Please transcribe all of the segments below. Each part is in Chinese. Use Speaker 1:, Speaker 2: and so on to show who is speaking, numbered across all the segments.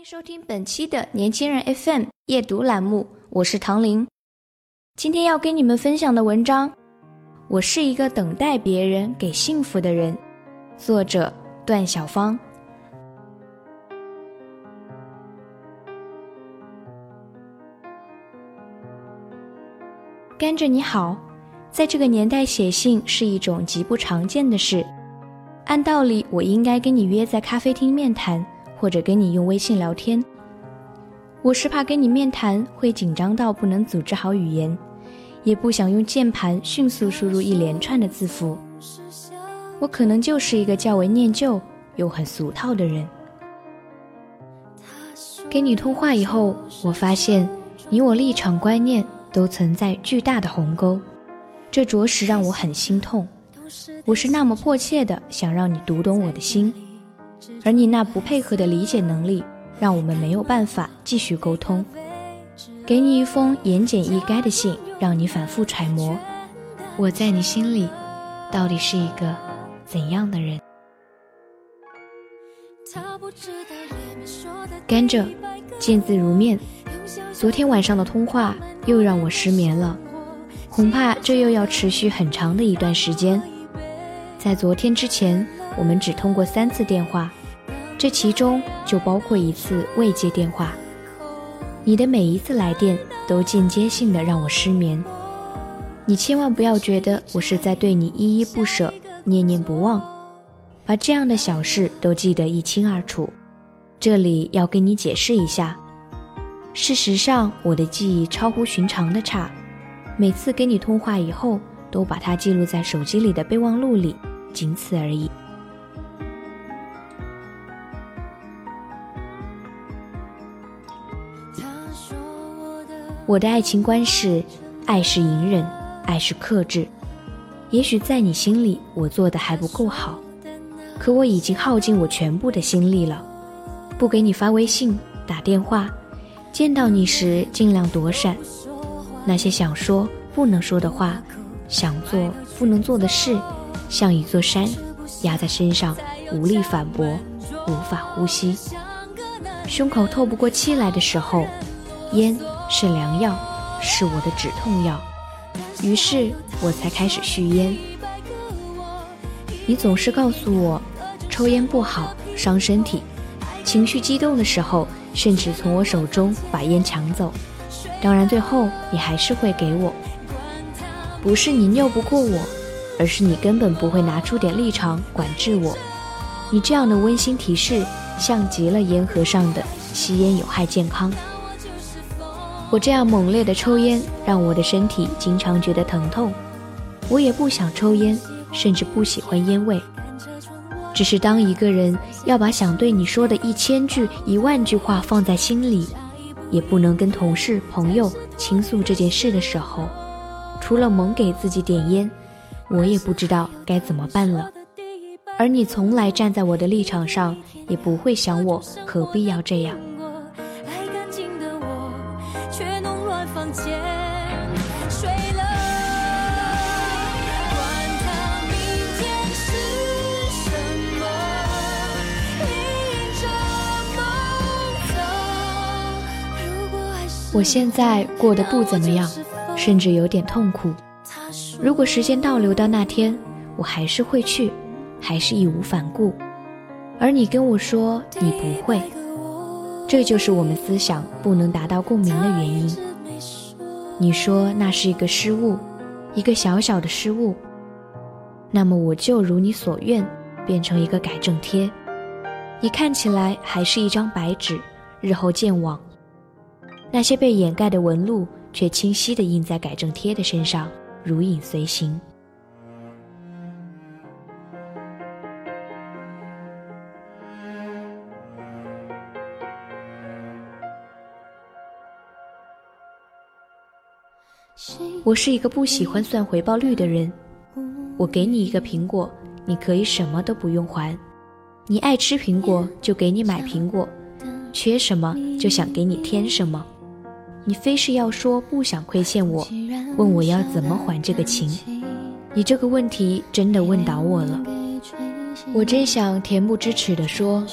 Speaker 1: 欢迎收听本期的年轻人 FM 夜读栏目，我是唐玲。今天要跟你们分享的文章，我是一个等待别人给幸福的人。作者段小芳。甘蔗你好，在这个年代写信是一种极不常见的事。按道理，我应该跟你约在咖啡厅面谈。或者跟你用微信聊天，我是怕跟你面谈会紧张到不能组织好语言，也不想用键盘迅速输入一连串的字符。我可能就是一个较为念旧又很俗套的人。跟你通话以后，我发现你我立场观念都存在巨大的鸿沟，这着实让我很心痛。我是那么迫切的想让你读懂我的心。而你那不配合的理解能力，让我们没有办法继续沟通。给你一封言简意赅的信，让你反复揣摩，我在你心里到底是一个怎样的人？甘蔗，见字如面。昨天晚上的通话又让我失眠了，恐怕这又要持续很长的一段时间。在昨天之前。我们只通过三次电话，这其中就包括一次未接电话。你的每一次来电都间接性的让我失眠。你千万不要觉得我是在对你依依不舍、念念不忘，把这样的小事都记得一清二楚。这里要跟你解释一下，事实上我的记忆超乎寻常的差，每次跟你通话以后都把它记录在手机里的备忘录里，仅此而已。我的爱情观是：爱是隐忍，爱是克制。也许在你心里，我做的还不够好，可我已经耗尽我全部的心力了。不给你发微信、打电话，见到你时尽量躲闪。那些想说不能说的话，想做不能做的事，像一座山压在身上，无力反驳，无法呼吸。胸口透不过气来的时候，烟。是良药，是我的止痛药，于是我才开始续烟。你总是告诉我，抽烟不好，伤身体。情绪激动的时候，甚至从我手中把烟抢走。当然，最后你还是会给我。不是你拗不过我，而是你根本不会拿出点立场管制我。你这样的温馨提示，像极了烟盒上的“吸烟有害健康”。我这样猛烈的抽烟，让我的身体经常觉得疼痛。我也不想抽烟，甚至不喜欢烟味。只是当一个人要把想对你说的一千句、一万句话放在心里，也不能跟同事、朋友倾诉这件事的时候，除了猛给自己点烟，我也不知道该怎么办了。而你从来站在我的立场上，也不会想我何必要这样。我现在过得不怎么样，甚至有点痛苦。如果时间倒流到那天，我还是会去，还是义无反顾。而你跟我说你不会，这就是我们思想不能达到共鸣的原因。你说那是一个失误，一个小小的失误。那么我就如你所愿，变成一个改正贴。你看起来还是一张白纸，日后见网。那些被掩盖的纹路，却清晰地印在改正贴的身上，如影随形。我是一个不喜欢算回报率的人。我给你一个苹果，你可以什么都不用还。你爱吃苹果，就给你买苹果；缺什么，就想给你添什么。你非是要说不想亏欠我，问我要怎么还这个情？你这个问题真的问倒我了。我真想恬不知耻地说，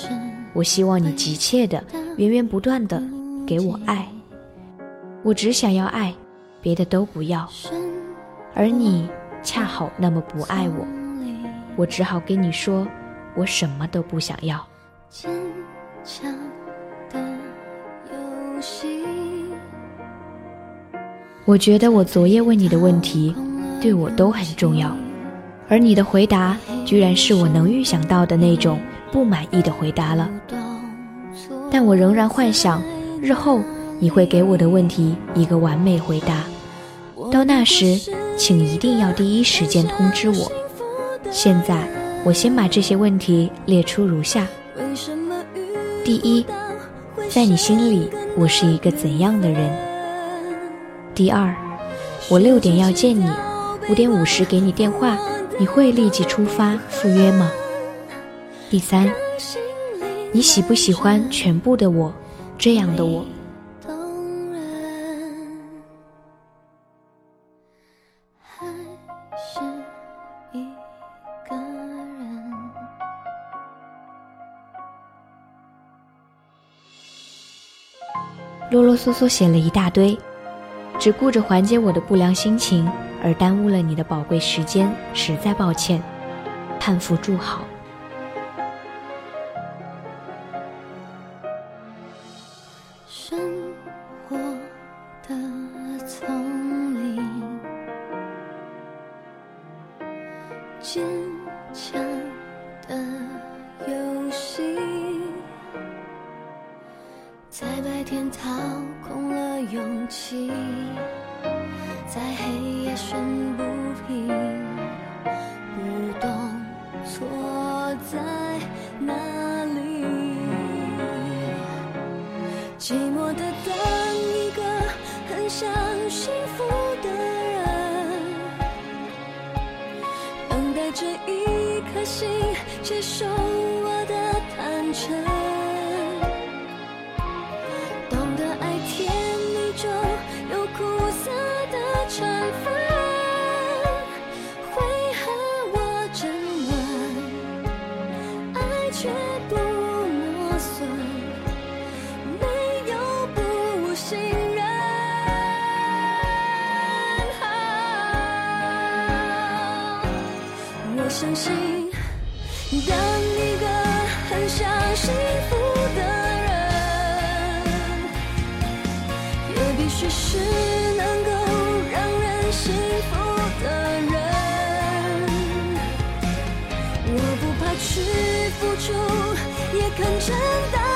Speaker 1: 我希望你急切的
Speaker 2: 源源不断的给我爱。我只想要爱，别的都不要。而你恰好那么不爱我，我只好跟你说，我什么都不想要。坚强的游戏。我觉得我昨夜问你的问题，对我都很重要，而你的回答居然是我能预想到的那种不满意的回答了。但我仍然幻想，日后你会给我的问题一个完美回答。到那时，请一定要第一时间通知我。现在，我先把这些问题列出如下：第一，在你心里，我是一个怎样的人？第二，我六点要见你，五点五十给你电话，你会立即出发赴约吗？第三，你喜不喜欢全部的我，这样的我？啰啰嗦嗦写了一大堆。只顾着缓解我的不良心情，而耽误了你的宝贵时间，实在抱歉。叹服祝好。生活的丛林，坚强的游戏，在白天掏空了勇气。在黑夜生不平，不懂错在哪里。寂寞的等一个很想幸福的人，等待着一颗心接受我的坦诚。却不磨损，没有不信任。我相信，当一个很想幸福的人，也必须是。真的。